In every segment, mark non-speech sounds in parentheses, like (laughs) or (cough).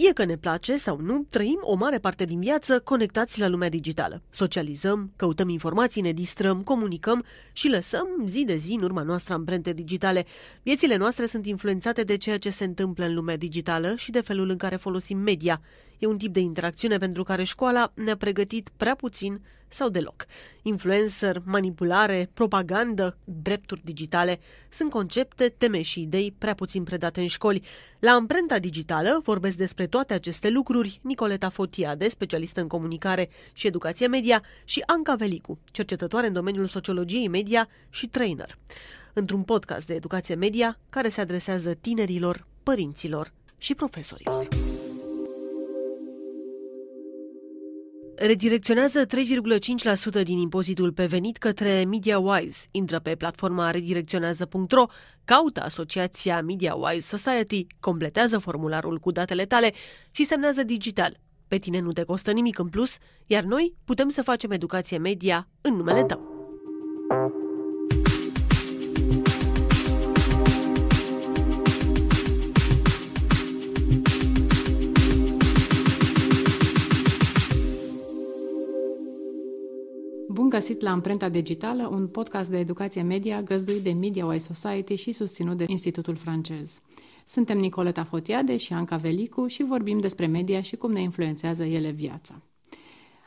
Fie că ne place sau nu, trăim o mare parte din viață conectați la lumea digitală. Socializăm, căutăm informații, ne distrăm, comunicăm și lăsăm zi de zi în urma noastră amprente digitale. Viețile noastre sunt influențate de ceea ce se întâmplă în lumea digitală și de felul în care folosim media. E un tip de interacțiune pentru care școala ne-a pregătit prea puțin sau deloc. Influencer, manipulare, propagandă, drepturi digitale sunt concepte, teme și idei prea puțin predate în școli. La Amprenta Digitală vorbesc despre toate aceste lucruri Nicoleta Fotiade, specialistă în comunicare și educație media, și Anca Velicu, cercetătoare în domeniul sociologiei media și trainer. Într-un podcast de educație media care se adresează tinerilor, părinților și profesorilor. Redirecționează 3,5% din impozitul pe venit către MediaWise. Intră pe platforma redirecționează.ro, caută asociația MediaWise Society, completează formularul cu datele tale și semnează digital. Pe tine nu te costă nimic în plus, iar noi putem să facem educație media în numele tău. Găsit la Amprenta Digitală, un podcast de educație media găzduit de MediaWise Society și susținut de Institutul francez. Suntem Nicoleta Fotiade și Anca Velicu și vorbim despre media și cum ne influențează ele viața.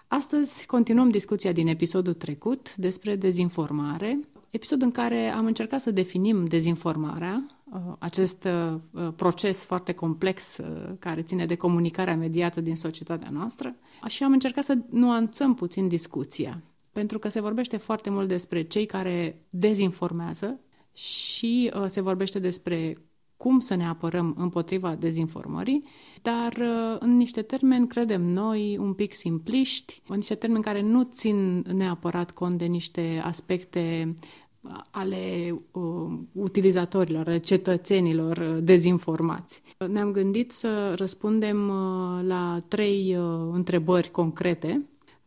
Astăzi continuăm discuția din episodul trecut despre dezinformare, episod în care am încercat să definim dezinformarea, uh, acest uh, proces foarte complex uh, care ține de comunicarea mediată din societatea noastră și am încercat să nuanțăm puțin discuția pentru că se vorbește foarte mult despre cei care dezinformează și uh, se vorbește despre cum să ne apărăm împotriva dezinformării, dar uh, în niște termeni, credem noi, un pic simpliști, în niște termeni care nu țin neapărat cont de niște aspecte uh, ale uh, utilizatorilor, ale cetățenilor uh, dezinformați. Ne-am gândit să răspundem uh, la trei uh, întrebări concrete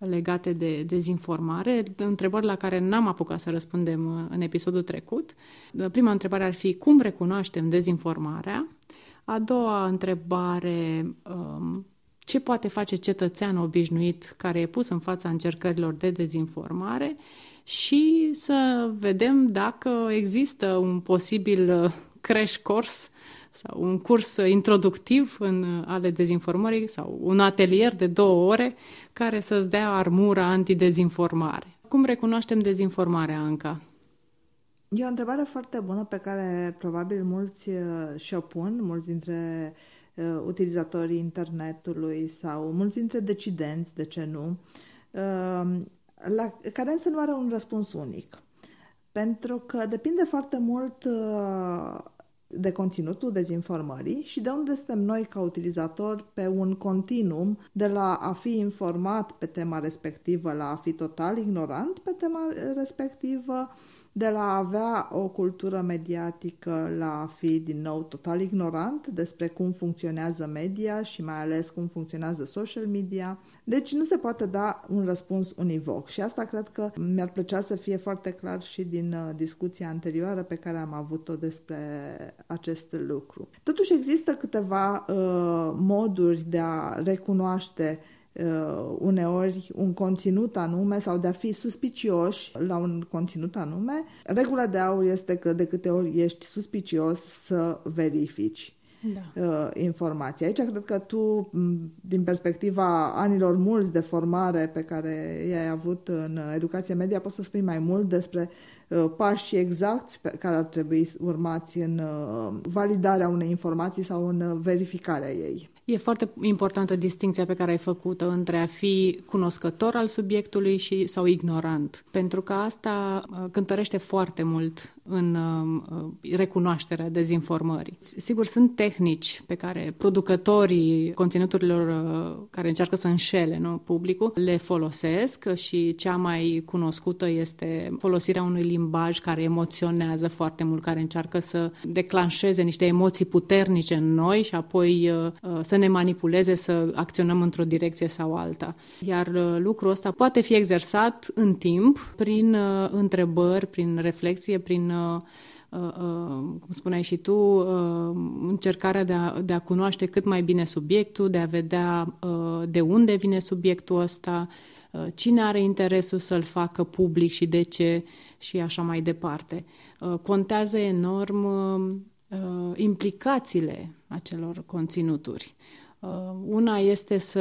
legate de dezinformare, întrebări la care n-am apucat să răspundem uh, în episodul trecut. Prima întrebare ar fi cum recunoaștem dezinformarea? A doua întrebare, um, ce poate face cetățeanul obișnuit care e pus în fața încercărilor de dezinformare? Și să vedem dacă există un posibil uh, crash course sau un curs introductiv în ale dezinformării sau un atelier de două ore care să-ți dea armura antidezinformare. Cum recunoaștem dezinformarea, Anca? E o întrebare foarte bună pe care probabil mulți uh, și-o pun, mulți dintre uh, utilizatorii internetului sau mulți dintre decidenți, de ce nu, uh, la care însă nu are un răspuns unic. Pentru că depinde foarte mult uh, de conținutul dezinformării și de unde suntem noi ca utilizatori pe un continuum de la a fi informat pe tema respectivă la a fi total ignorant pe tema respectivă de la a avea o cultură mediatică la a fi din nou total ignorant despre cum funcționează media și mai ales cum funcționează social media. Deci nu se poate da un răspuns univoc și asta cred că mi-ar plăcea să fie foarte clar și din uh, discuția anterioară pe care am avut-o despre acest lucru. Totuși există câteva uh, moduri de a recunoaște uh, uneori un conținut anume sau de a fi suspicioși la un conținut anume. Regula de aur este că de câte ori ești suspicios să verifici da. uh, informații. Aici cred că tu, din perspectiva anilor mulți de formare pe care i-ai avut în educație media, poți să spui mai mult despre uh, pașii exacti pe care ar trebui urmați în uh, validarea unei informații sau în verificarea ei. E foarte importantă distinția pe care ai făcut-o între a fi cunoscător al subiectului și sau ignorant, pentru că asta uh, cântărește foarte mult în uh, recunoașterea dezinformării. Sigur, sunt tehnici pe care producătorii conținuturilor uh, care încearcă să înșele nu, publicul le folosesc și cea mai cunoscută este folosirea unui limbaj care emoționează foarte mult, care încearcă să declanșeze niște emoții puternice în noi și apoi să să ne manipuleze să acționăm într-o direcție sau alta. Iar uh, lucrul ăsta poate fi exersat în timp prin uh, întrebări, prin reflexie, prin uh, cum spuneai și tu, încercarea de a, de a cunoaște cât mai bine subiectul, de a vedea de unde vine subiectul ăsta, cine are interesul să-l facă public și de ce și așa mai departe. Contează enorm implicațiile acelor conținuturi. Una este să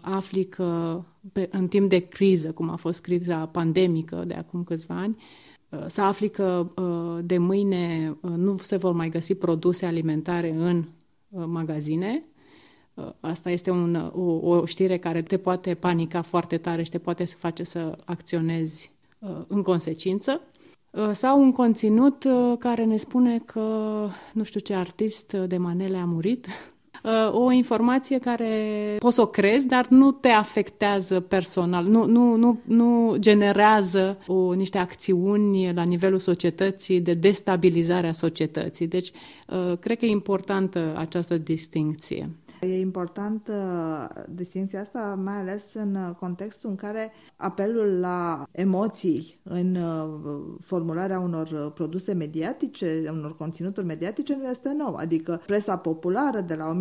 afli că pe, în timp de criză, cum a fost criza pandemică de acum câțiva ani, uh, să afli că uh, de mâine uh, nu se vor mai găsi produse alimentare în magazine. Asta este un, o, o știre care te poate panica foarte tare și te poate să face să acționezi în consecință. Sau un conținut care ne spune că nu știu ce artist de manele a murit Uh, (laughs) o informație care poți să o crezi, dar nu te afectează personal, nu, nu, nu, nu generează o, niște acțiuni la nivelul societății de destabilizare a societății. Deci, uh, cred că e importantă această distinție. E importantă distinția asta, mai ales în contextul în care apelul la emoții în uh, formularea unor produse mediatice, unor conținuturi mediatice, nu este nou. Adică presa populară de la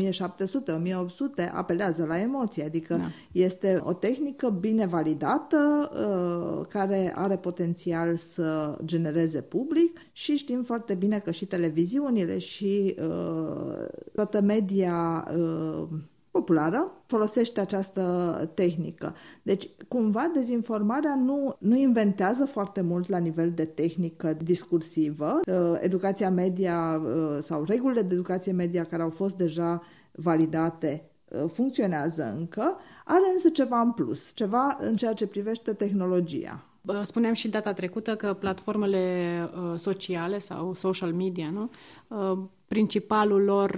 1700-1800 apelează la emoții, adică da. este o tehnică bine validată, uh, care are potențial să genereze public și știm foarte bine că și televiziunile și uh, toată media populară folosește această tehnică. Deci, cumva, dezinformarea nu, nu inventează foarte mult la nivel de tehnică discursivă. Uh, educația media uh, sau regulile de educație media care au fost deja validate uh, funcționează încă, are însă ceva în plus, ceva în ceea ce privește tehnologia. Spuneam și data trecută că platformele sociale sau social media, nu? principalul lor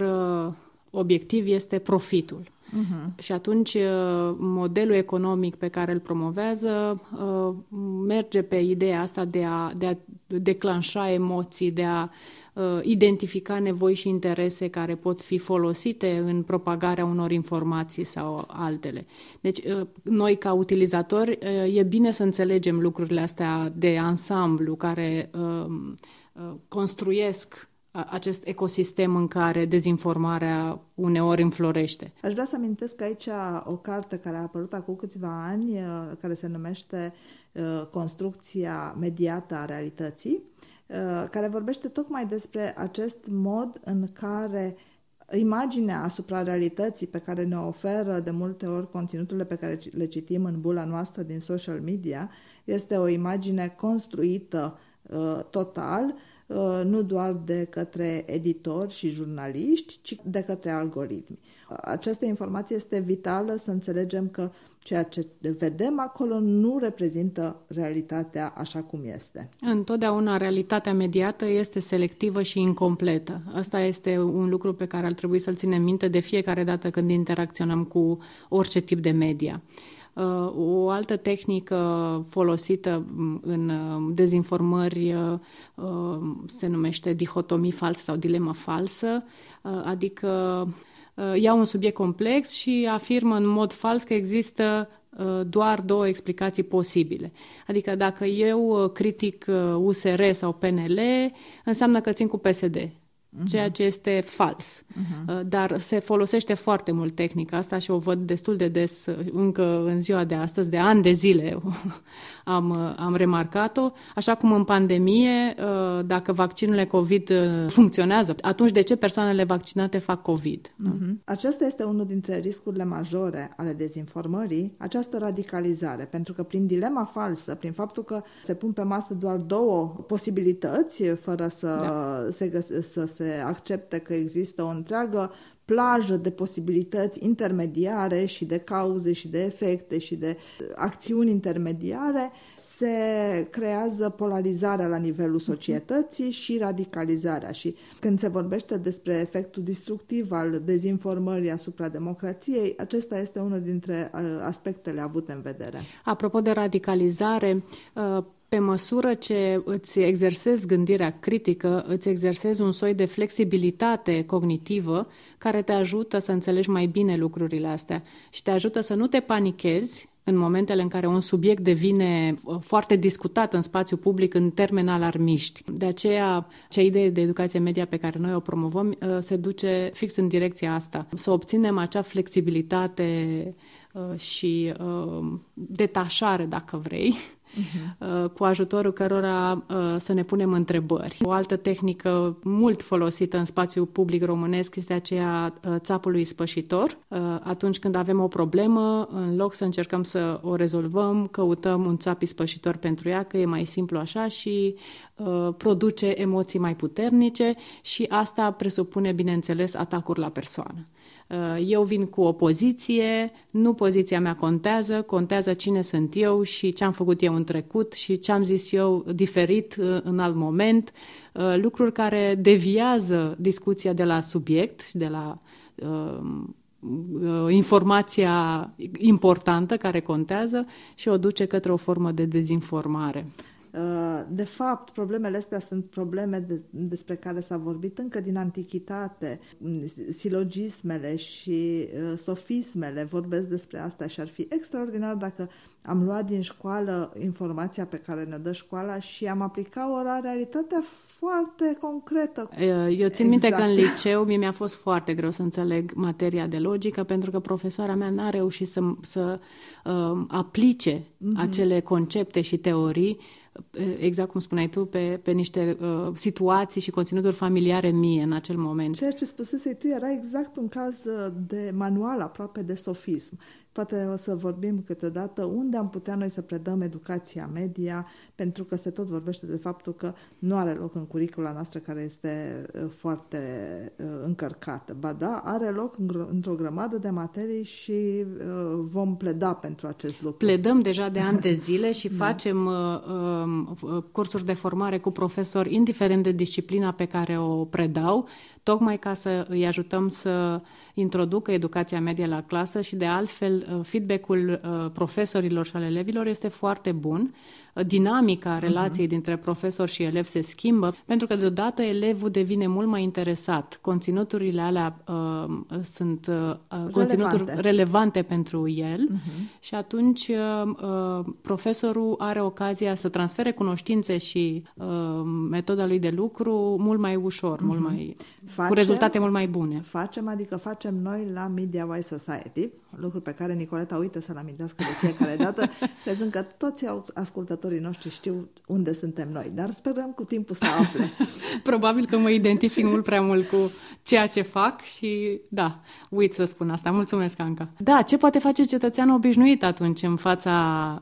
obiectiv este profitul. Uh-huh. Și atunci uh, modelul economic pe care îl promovează uh, merge pe ideea asta de a, de a declanșa emoții, de a uh, identifica nevoi și interese care pot fi folosite în propagarea unor informații sau altele. Deci, noi ca utilizatori, e bine să înțelegem lucrurile astea de ansamblu care construiesc acest ecosistem în care dezinformarea uneori înflorește. Aș vrea să amintesc aici o carte care a apărut acum câțiva ani, uh, care se numește uh, Construcția mediată a realității, uh, care vorbește tocmai despre acest mod în care imaginea asupra realității pe care ne oferă de multe ori conținuturile pe care le citim în bula noastră din social media este o imagine construită uh, total Uh, nu doar de către editori și jurnaliști, ci de către algoritmi. Această informație este vitală să înțelegem că ceea ce vedem acolo nu reprezintă realitatea așa cum este. Întotdeauna realitatea mediată este selectivă și incompletă. Asta este un lucru pe care ar trebui să-l ținem minte de fiecare dată când interacționăm cu orice tip de media. Uh, o altă tehnică folosită în uh, dezinformări uh, se numește dihotomie falsă sau dilemă falsă, adică ia un subiect complex și afirmă în mod fals că există doar două explicații posibile. Adică dacă eu critic USR sau PNL, înseamnă că țin cu PSD uh-huh. Ceea ce este fals. Uh-huh. Dar se folosește foarte mult tehnica asta și o văd destul de des uh, încă în ziua de astăzi, de ani de zile (laughs) am, uh, am remarcat-o. Așa cum în pandemie, dacă vaccinurile COVID funcționează, atunci de ce persoanele vaccinate fac COVID? Uh-huh. Acesta este unul dintre riscurile majore ale dezinformării, această radicalizare, pentru că prin dilema falsă, prin faptul că se pun pe masă doar două posibilități, fără să da. se, găse, să se se accepte că există o întreagă plajă de posibilități intermediare și de cauze și de efecte și de acțiuni intermediare, se creează polarizarea la nivelul societății și radicalizarea. Și când se vorbește despre efectul destructiv al dezinformării asupra democrației, acesta este unul dintre uh, aspectele avute în vedere. Apropo de radicalizare, uh, pe măsură ce îți exersezi gândirea critică, îți exersezi un soi de flexibilitate cognitivă care te ajută să înțelegi mai bine lucrurile astea și te ajută să nu te panichezi în momentele în care un subiect devine uh, foarte discutat în spațiu public în termeni alarmiști. De aceea, cea idee de educație media pe care noi o promovăm uh, se duce fix în direcția asta. Să obținem acea flexibilitate uh, și detașare, dacă vrei, uh-huh. cu ajutorul cărora uh, să ne punem întrebări. O altă tehnică mult folosită în spațiul public românesc este aceea uh, țapului spășitor. Atunci când avem o problemă, în loc să încercăm să o rezolvăm, căutăm un țap ispășitor pentru ea, că e mai simplu așa și produce emoții mai puternice și asta presupune, bineînțeles, atacuri la persoană. Uh, eu vin cu o poziție, nu poziția mea contează, contează cine sunt eu și ce am făcut eu în trecut și ce am zis eu diferit uh, în alt moment, uh, lucruri care deviază discuția de la subiect și de la informația importantă care contează și o duce către o formă de dezinformare. Uh, de fapt, problemele astea sunt probleme de, despre care s-a vorbit încă din antichitate. Silogismele și uh, sofismele vorbesc despre asta și ar fi extraordinar dacă am luat din școală informația pe care ne dă școala și am aplicat-o la realitatea foarte concretă. Eu țin minte exact. că în exact. liceu mie mi-a fost foarte greu să înțeleg materia de logică pentru că profesoara mea n-a reușit să, să uh, aplice mm-hmm. acele concepte și teorii exact cum spuneai tu, pe, pe niște uh, situații și conținuturi familiare mie în acel moment. Ceea ce spusese tu era exact un caz uh, de manual aproape de sofism. Poate o să vorbim câteodată unde am putea noi să predăm educația media, pentru că se tot vorbește de faptul că nu are loc în curicula noastră care este uh, foarte uh, încărcată. Ba da, are loc într-o grămadă de materii și uh, vom pleda pentru acest lucru. Pledăm deja de ani de (laughs) zile și da. facem um, cursuri de formare cu profesori, indiferent de disciplina pe care o predau, tocmai ca să îi ajutăm să introducă educația media la clasă și de altfel uh, feedback-ul uh, profesorilor și al elevilor este foarte bun dinamica relației uh-huh. dintre profesor și elev se schimbă, pentru că deodată elevul devine mult mai interesat. Conținuturile alea uh, sunt uh, relevante. conținuturi relevante pentru el uh-huh. și atunci uh, uh, profesorul are ocazia să transfere cunoștințe și uh, metoda lui de lucru mult mai ușor, uh-huh. mult mhm. mai, facem, cu rezultate mult mai bune. Facem, adică facem noi la Media Wise Society, lucru pe care Nicoleta uită să-l amintească de fiecare dată, (laughs) crezând că toți ascultătorii noștri știu unde suntem noi, dar sperăm cu timpul să afle. (laughs) Probabil că mă identific mult prea mult cu ceea ce fac și da, uit să spun asta. Mulțumesc, Anca. Da, ce poate face cetățeanul obișnuit atunci în fața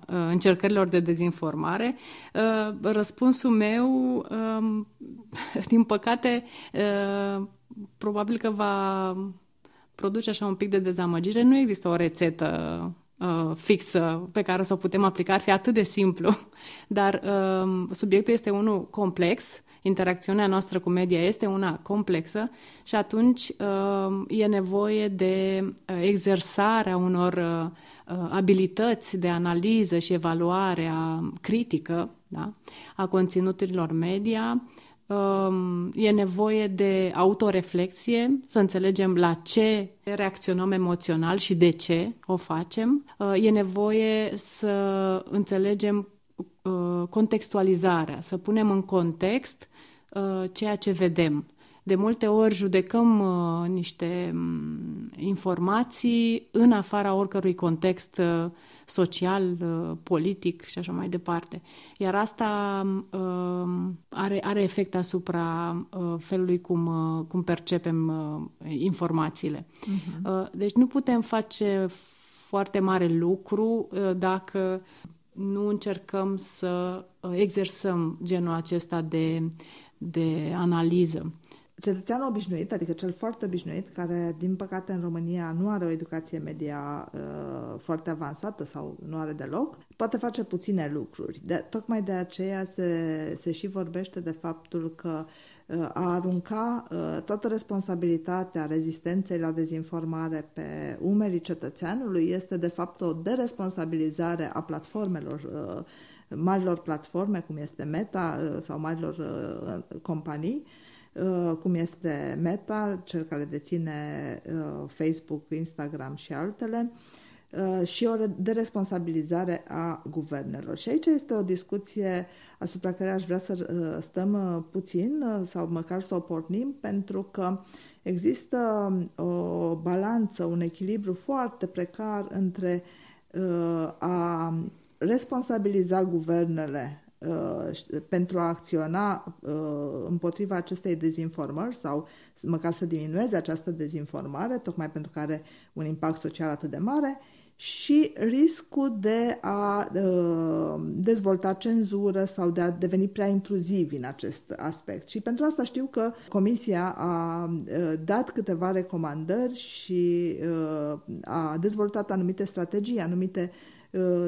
uh, încercărilor de dezinformare? Uh, răspunsul meu, uh, (laughs) din păcate, uh, probabil că va produce așa un pic de dezamăgire. Nu există o rețetă uh, fixă pe care să o putem aplica, ar fi atât de simplu. (laughs) Dar uh, subiectul este unul complex, interacțiunea noastră cu media este una complexă și atunci uh, e nevoie de uh, exersarea unor uh, abilități de analiză și evaluare a critică da? a conținuturilor media, Um, e nevoie de autoreflexie, să înțelegem la ce reacționăm emoțional și de ce o facem. Uh, e nevoie să înțelegem uh, contextualizarea, să punem în context uh, ceea ce vedem. De multe ori judecăm niște um, informații în afara oricărui context social, uh, politic și așa mai departe. Iar asta uh, are, are efect asupra uh, felului cum, cum percepem informațiile. Uh-huh. Deci nu putem face foarte mare lucru dacă nu încercăm să exersăm genul acesta de, de analiză cetățeanul obișnuit, adică cel foarte obișnuit, care din păcate în România nu are o educație media uh, foarte avansată sau nu are deloc, poate face puține lucruri. De, tocmai de aceea se, se și vorbește de faptul că uh, a arunca uh, toată responsabilitatea rezistenței la dezinformare pe umerii cetățeanului este de fapt o deresponsabilizare a platformelor uh, marilor platforme, cum este Meta uh, sau marilor uh, companii, Uh, cum este Meta, cel care deține uh, Facebook, Instagram și altele, uh, și o deresponsabilizare a guvernelor. Și aici este o discuție asupra care aș vrea să uh, stăm uh, puțin sau măcar să o pornim, pentru că există um, o balanță, un echilibru foarte precar între a responsabiliza guvernele Uh, pentru a acționa uh, împotriva acestei dezinformări sau măcar să diminueze această dezinformare, tocmai pentru că are un impact social atât de mare, și riscul de a uh, dezvolta cenzură sau de a deveni prea intruzivi în acest aspect. Și pentru asta știu că Comisia a dat câteva recomandări și a dezvoltat anumite strategii, anumite Uh,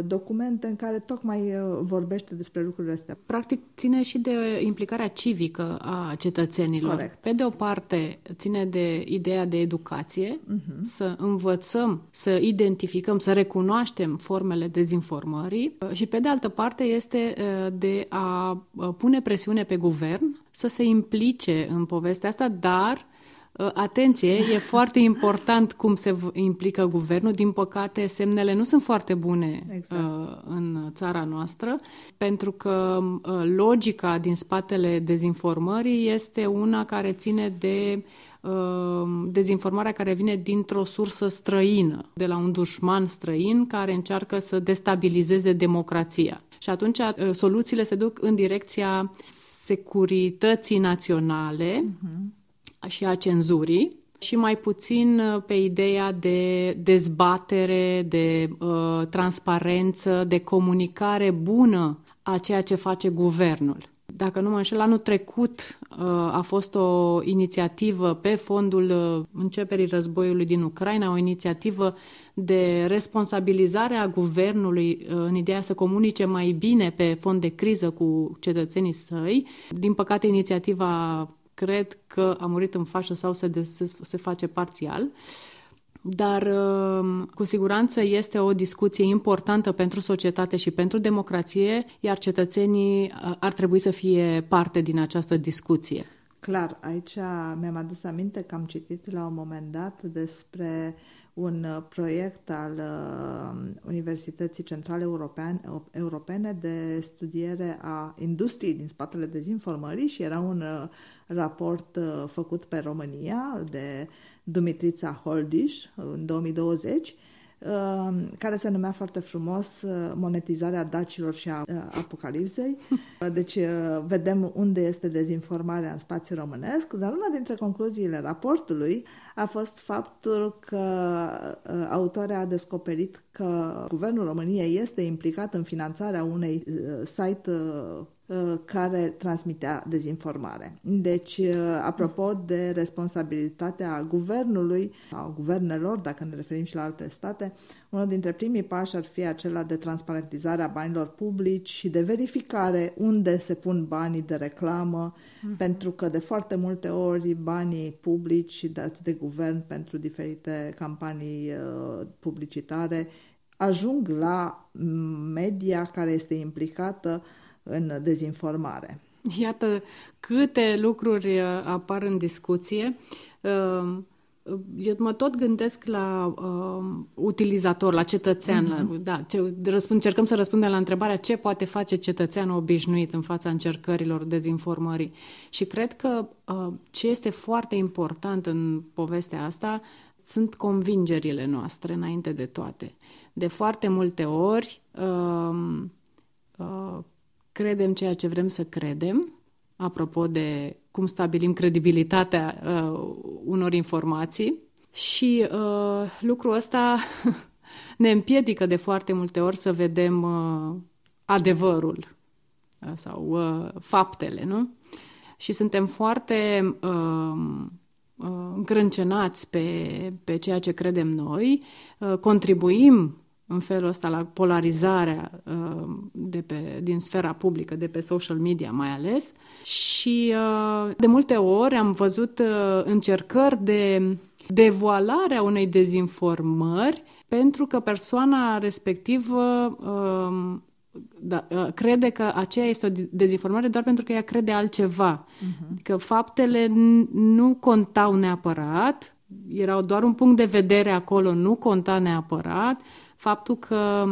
documente în care tocmai uh, vorbește despre lucrurile astea. Practic ține și de implicarea civică a cetățenilor. Corect. Pe de o parte ține de ideea de educație, uh-huh. să învățăm, să identificăm, să recunoaștem formele dezinformării uh, și pe de altă parte este de a pune presiune pe guvern să se implice în povestea asta, dar Uh, atenție, e (laughs) foarte important cum se implică guvernul. Din păcate, semnele nu sunt foarte bune exact. Uh, în țara noastră, pentru că uh, logica din spatele dezinformării este una care ține de dezinformarea care vine dintr-o sursă străină, de la un dușman străin care încearcă să destabilizeze democrația. Și atunci soluțiile se duc în direcția securității naționale, uh-huh și a cenzurii și mai puțin uh, pe ideea de dezbatere, de uh, transparență, de comunicare bună a ceea ce face guvernul. Dacă nu mă înșel, anul trecut uh, a fost o inițiativă pe fondul uh, începerii războiului din Ucraina, o inițiativă de responsabilizare a guvernului în ideea să comunice mai bine pe fond de criză cu cetățenii săi. Din păcate, inițiativa cred că a murit în fașă sau se, de, se, se face parțial. Dar um, cu siguranță este o discuție importantă pentru societate și pentru democrație, iar cetățenii uh, ar trebui să fie parte din această discuție. Clar, aici mi-am adus aminte că am citit la un moment dat despre un uh, proiect al uh, Universității Centrale Europeane, Europene de studiere a industriei din spatele dezinformării și era un uh, raport făcut pe România de Dumitrița Holdiș în 2020 Um, care se numea foarte frumos uh, monetizarea dacilor și a uh, apocalipsei. (laughs) Deci uh, vedem unde este dezinformarea în spațiul românesc, dar una dintre concluziile raportului a fost faptul că autoarea a descoperit că Guvernul României este implicat în finanțarea unei site Uh, care transmitea dezinformare. Deci, uh, apropo de responsabilitatea guvernului sau guvernelor, dacă ne referim și la alte state, unul dintre primii pași ar fi acela de transparentizare a banilor publici și de verificare unde se pun banii de reclamă, mm. pentru că de foarte multe ori banii publici dați de guvern pentru diferite campanii uh, publicitare ajung la media care este implicată în dezinformare. Iată câte lucruri uh, apar în discuție. Uh, eu mă tot gândesc la uh, utilizator, la cetățean. Mm-hmm. La, mhm. da, ce, răspund, încercăm să răspundem la întrebarea ce poate face cetățeanul obișnuit în fața încercărilor dezinformării. Și cred că uh, ce este foarte important în povestea asta sunt convingerile noastre înainte de toate. De foarte multe ori uh, uh, credem ceea ce vrem să credem, apropo de cum stabilim credibilitatea uh, unor informații și uh, lucrul ăsta (laughs) ne împiedică de foarte multe ori să vedem uh, adevărul uh, sau uh, faptele, nu? Și suntem foarte uh, uh, încrâncenați pe, pe ceea ce credem noi, uh, contribuim în felul ăsta la polarizarea uh, de pe, din sfera publică, de pe social media mai ales. Și uh, de multe ori am văzut uh, încercări de devoalare a unei dezinformări pentru că persoana respectivă da, crede că aceea este o dezinformare doar pentru că ea crede altceva. Uh-huh. Că faptele nu contau neapărat, erau doar un punct de vedere acolo, nu conta neapărat, faptul că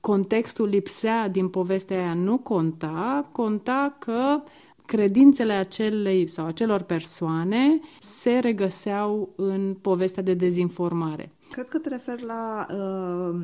contextul lipsea din povestea aia nu conta, conta că credințele acelei sau acelor persoane se regăseau în povestea de dezinformare. Cred că te referi la uh,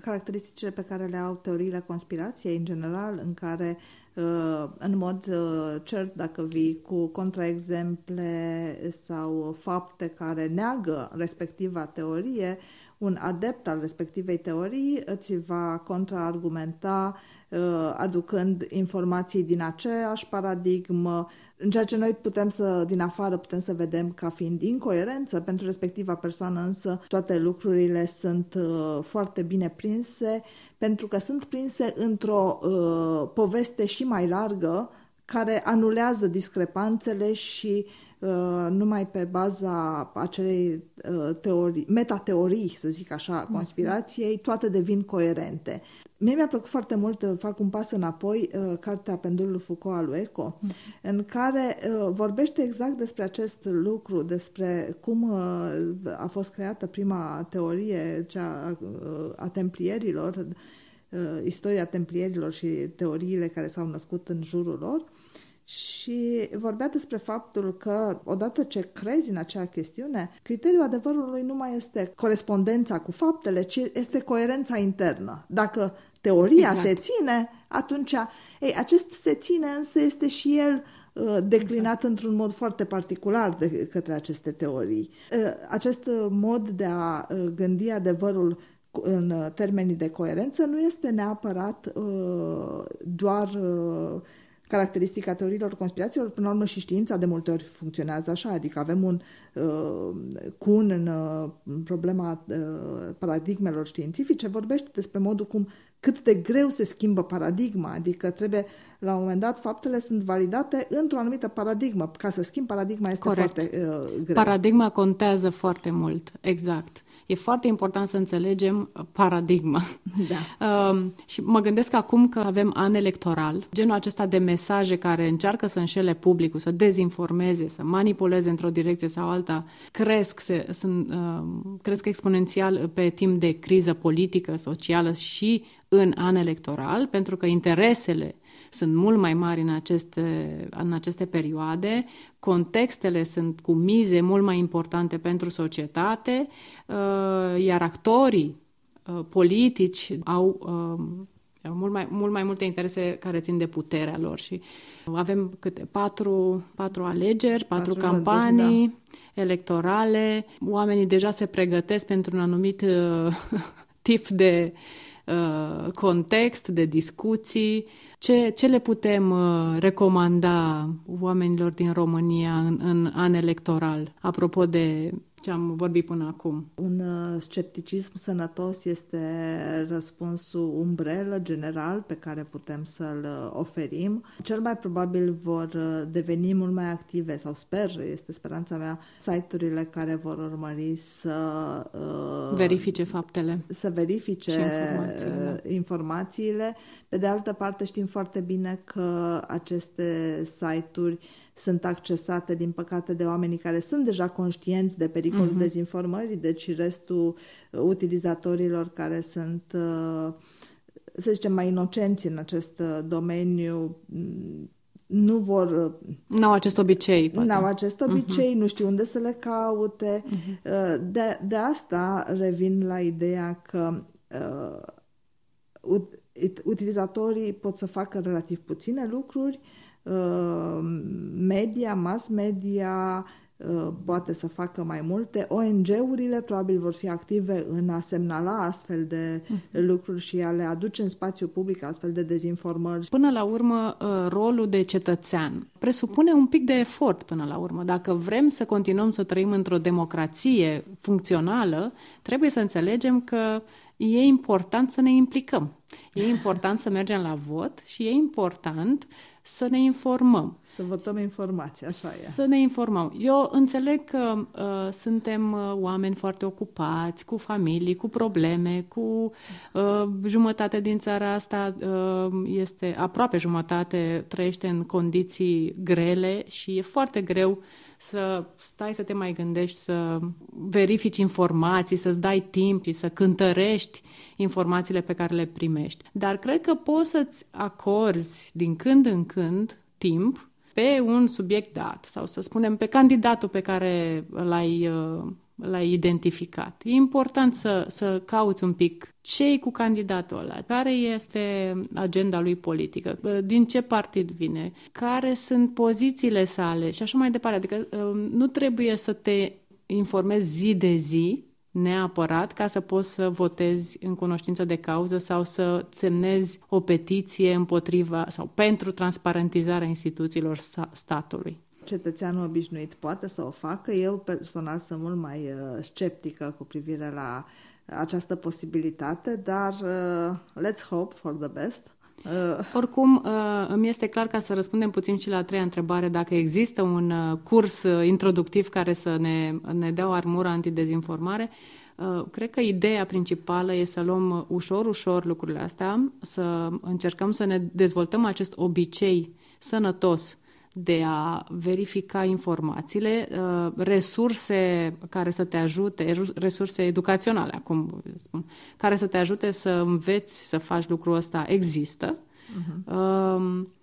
caracteristicile pe care le au teoriile conspirației în general, în care uh, în mod uh, cert dacă vii cu contraexemple sau fapte care neagă respectiva teorie, un adept al respectivei teorii îți va contraargumenta uh, aducând informații din aceeași paradigmă, în ceea ce noi putem să, din afară, putem să vedem ca fiind incoerență, pentru respectiva persoană însă toate lucrurile sunt uh, foarte bine prinse, pentru că sunt prinse într-o uh, poveste și mai largă, care anulează discrepanțele și uh, numai pe baza acelei uh, teorii, metateorii, să zic așa, mhm. conspirației, toate devin coerente. Mie mi-a plăcut foarte mult, uh, fac un pas înapoi, uh, cartea Pendulul Foucault al lui Eco, mm. în care uh, vorbește exact despre acest lucru, despre cum uh, a fost creată prima teorie, cea uh, a templierilor, uh, istoria templierilor și teoriile care s-au născut în jurul lor și vorbea despre faptul că odată ce crezi în acea chestiune, criteriul adevărului nu mai este corespondența cu faptele, ci este coerența internă. Dacă teoria exact. se ține, atunci, ei, acest se ține însă este și el uh, declinat exact. într-un mod foarte particular de către aceste teorii. Uh, acest mod de a uh, gândi adevărul în termenii de coerență nu este neapărat doar caracteristica teoriilor conspirațiilor, până la urmă și știința de multe ori funcționează așa, adică avem un uh, cun în uh, problema uh, paradigmelor științifice, vorbește despre modul cum cât de greu se schimbă paradigma, adică trebuie, la un moment dat, faptele sunt validate într-o anumită paradigmă. Ca să schimb paradigma este Corect. foarte uh, greu. Paradigma contează foarte mult, exact e foarte important să înțelegem paradigma. Da. Uh, (laughs) și mă gândesc acum că avem an electoral, genul acesta de mesaje care încearcă să înșele publicul, să dezinformeze, să manipuleze într-o direcție sau alta, cresc, se, sunt, uh, cresc exponențial pe timp de criză politică, socială și în an electoral, pentru că interesele sunt mult mai mari în aceste, în aceste perioade, contextele sunt cu mize mult mai importante pentru societate, uh, iar actorii uh, politici au uh, mult mai, mult mai multe interese care țin de puterea lor și avem câte patru, patru alegeri, patru, patru campanii da. electorale, oamenii deja se pregătesc pentru un anumit (laughs) tip de uh, context, de discuții, ce, ce le putem uh, recomanda oamenilor din România în, în an electoral, apropo de ce am vorbit până acum. Un uh, scepticism sănătos este răspunsul umbrelă general pe care putem să-l uh, oferim. Cel mai probabil vor uh, deveni mult mai active sau sper, este speranța mea, site-urile care vor urmări să verifice faptele. Să verifice informațiile. informațiile. Pe de altă parte știm foarte bine că aceste site-uri sunt accesate, din păcate, de oamenii care sunt deja conștienți de pericolul uh-huh. dezinformării, deci restul uh, utilizatorilor care sunt, uh, să zicem, mai inocenți în acest uh, domeniu, mm, nu vor... Nu au acest obicei. Nu au acest mhm. obicei, uh-huh. nu știu unde să le caute. Uh-huh. De, de asta revin la ideea că uh, utilizatorii pot să facă relativ puține lucruri, Uh, media, mass media uh, poate să facă mai multe. ONG-urile probabil vor fi active în a semnala astfel de mhm. lucruri și a le aduce în spațiu public astfel de dezinformări. Până la urmă, uh, rolul de cetățean presupune un pic de efort până la urmă. Dacă vrem să continuăm să trăim într-o democrație funcțională, trebuie să înțelegem că e important să ne implicăm. E important să mergem la vot și e important să ne informăm. Să votăm informații, așa e. Să ne informăm. Eu înțeleg că uh, suntem uh, oameni foarte ocupați, cu familii, cu probleme, cu uh, jumătate din țara asta uh, este, aproape jumătate, trăiește în condiții și grele și e foarte greu să stai să te mai gândești, să verifici informații, să-ți dai timp și să cântărești informațiile pe care le primești. Dar cred că poți să-ți acorzi din când în când timp pe un subiect dat sau să spunem pe candidatul pe care l-ai uh, l-ai identificat. E important să, să cauți un pic ce cu candidatul ăla, care este agenda lui politică, din ce partid vine, care sunt pozițiile sale și așa mai departe. Adică um, nu trebuie să te informezi zi de zi neapărat ca să poți să votezi în cunoștință de cauză sau să semnezi o petiție împotriva sau pentru transparentizarea instituțiilor statului cetățeanul obișnuit poate să o facă. Eu personal sunt mult mai uh, sceptică cu privire la această posibilitate, dar uh, let's hope for the best. Uh. Oricum, uh, îmi este clar ca să răspundem puțin și la a treia întrebare, dacă există un uh, curs uh, introductiv care să ne, ne dea o armură antidezinformare, uh, Cred că ideea principală e să luăm ușor, ușor lucrurile astea, să încercăm să ne dezvoltăm acest obicei sănătos de a verifica informațiile, uh, resurse care să te ajute, resurse educaționale, acum spun, care să te ajute să înveți să faci lucrul ăsta există. Uh-huh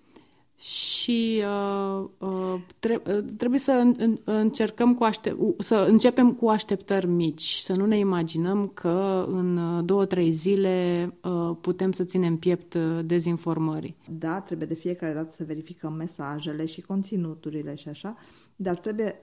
și uh, uh, tre- uh, trebuie să în, încercăm cu aștept, să începem cu așteptări mici, să nu ne imaginăm că în uh, două, trei zile uh, putem să ținem piept uh, dezinformării. Da, trebuie de fiecare dată să verificăm mesajele și conținuturile și așa, dar trebuie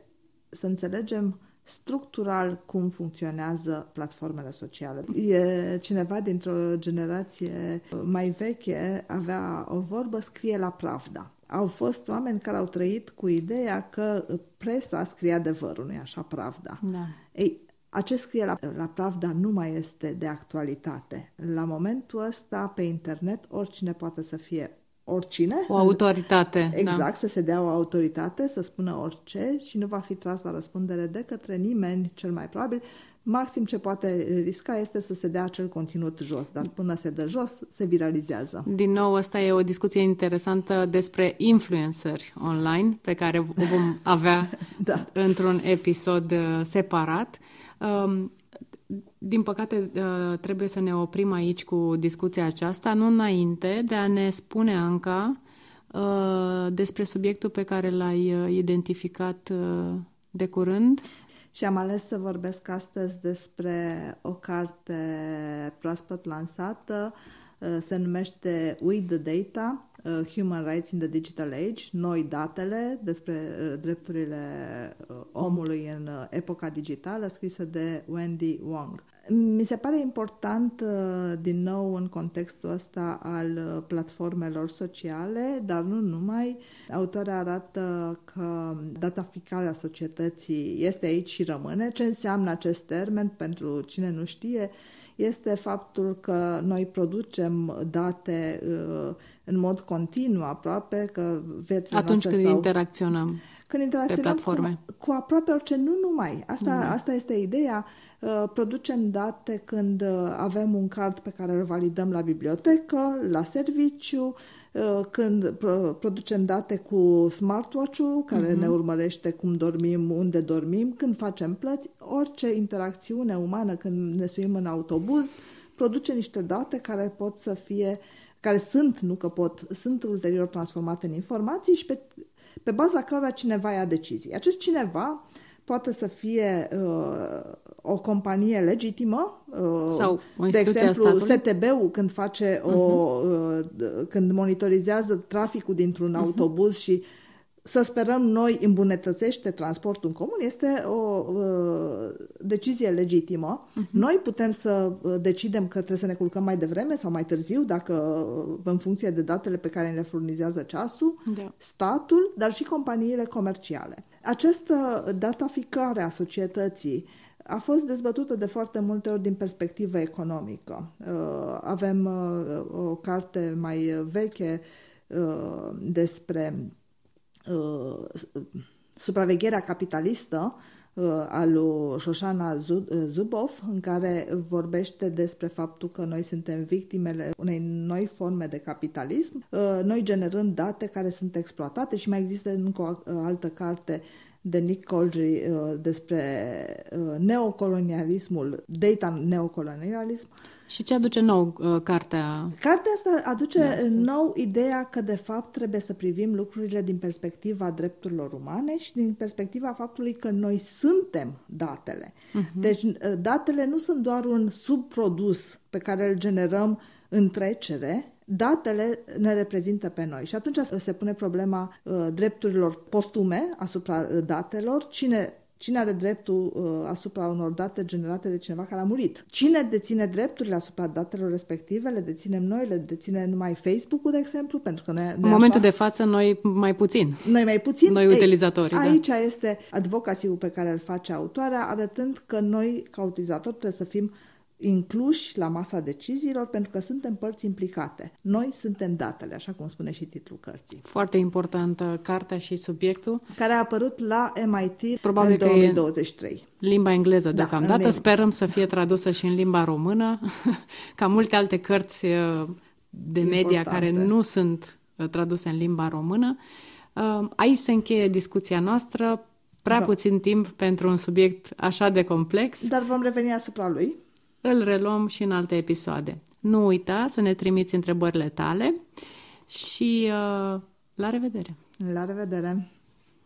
să înțelegem structural cum funcționează platformele sociale. E cineva dintr-o generație mai veche avea o vorbă scrie la pravda. Au fost oameni care au trăit cu ideea că presa scrie adevărul, nu așa, pravda. Da. Ei, acest scrie la, la Pravda nu mai este de actualitate. La momentul ăsta, pe internet, oricine poate să fie oricine. O autoritate. Da. Exact, da. să se dea o autoritate, să spună orice și nu va fi tras la răspundere de către nimeni, cel mai probabil. Maxim ce poate risca este să se dea acel conținut jos, dar până se dă jos, se viralizează. Din nou, asta e o discuție interesantă despre influenceri online, pe care o vom avea (laughs) da. într-un episod uh, separat. Um, din păcate, uh, trebuie să ne oprim aici cu discuția aceasta, nu înainte de a ne spune Anca uh, despre subiectul pe care l-ai uh, identificat de curând. Și am ales să vorbesc astăzi despre o carte proaspăt lansată, se numește We the Data, Human Rights in the Digital Age, noi datele despre drepturile omului în epoca digitală, scrisă de Wendy Wong. Mi se pare important, uh, din nou, în contextul ăsta al uh, platformelor sociale, dar nu numai. Autoarea arată că dataficarea societății este aici și rămâne. Ce înseamnă acest termen, pentru cine nu știe, este faptul că noi producem date uh, în mod continuu aproape, că viețile Atunci când sau... interacționăm când interacționăm pe platforme. Cu, cu aproape orice, nu numai. Asta, mm. asta este ideea. Uh, producem date când uh, avem un card pe care îl validăm la bibliotecă, la serviciu, uh, când producem date cu smartwatch-ul care mm-hmm. ne urmărește cum dormim, unde dormim, când facem plăți, orice interacțiune umană, când ne suim în autobuz, produce niște date care pot să fie care sunt, nu că pot, sunt ulterior transformate în informații și pe, pe baza cărora cineva ia decizii. Acest cineva poate să fie uh, o companie legitimă, uh, Sau o de exemplu STB-ul când face uh-huh. o, mhm. uh, când monitorizează traficul dintr-un uh-huh. autobuz și să sperăm noi îmbunătățește transportul în comun, este o uh, decizie legitimă. Uh-huh. Noi putem să uh, decidem că trebuie să ne culcăm mai devreme sau mai târziu, dacă uh, în funcție de datele pe care ne furnizează ceasul, da. statul, dar și companiile comerciale. Această dataficare a societății a fost dezbătută de foarte multe ori din perspectivă economică. Uh, avem uh, o carte mai veche despre supravegherea capitalistă al lui Shoshana Zuboff, în care vorbește despre faptul că noi suntem victimele unei noi forme de capitalism, noi generând date care sunt exploatate și mai există încă o altă carte de Nick Coldry despre neocolonialismul, data neocolonialism, și ce aduce nou uh, cartea? Cartea asta aduce de nou ideea că, de fapt, trebuie să privim lucrurile din perspectiva drepturilor umane și din perspectiva faptului că noi suntem datele. Uh-huh. Deci, uh, datele nu sunt doar un subprodus pe care îl generăm în trecere, datele ne reprezintă pe noi. Și atunci se pune problema uh, drepturilor postume asupra uh, datelor, cine Cine are dreptul uh, asupra unor date generate de cineva care a murit? Cine deține drepturile asupra datelor respective? Le deținem noi, le deține numai Facebook-ul, de exemplu? Pentru că noi, În momentul așa... de față, noi mai puțin. Noi mai puțin? Noi Ei, utilizatorii, Aici da. este advocațiul pe care îl face autoarea, arătând că noi, ca utilizatori, trebuie să fim incluși la masa deciziilor pentru că suntem părți implicate. Noi suntem datele, așa cum spune și titlul cărții. Foarte importantă cartea și subiectul. Care a apărut la MIT Probabil în 2023. limba engleză da, deocamdată. În Sperăm să fie tradusă și în limba română, (laughs) ca multe alte cărți uh, de media Importante. care nu sunt uh, traduse în limba română. Uh, aici se încheie discuția noastră. Prea da. puțin timp pentru un subiect așa de complex. Dar vom reveni asupra lui îl reluăm și în alte episoade. Nu uita să ne trimiți întrebările tale și uh, la revedere! La revedere!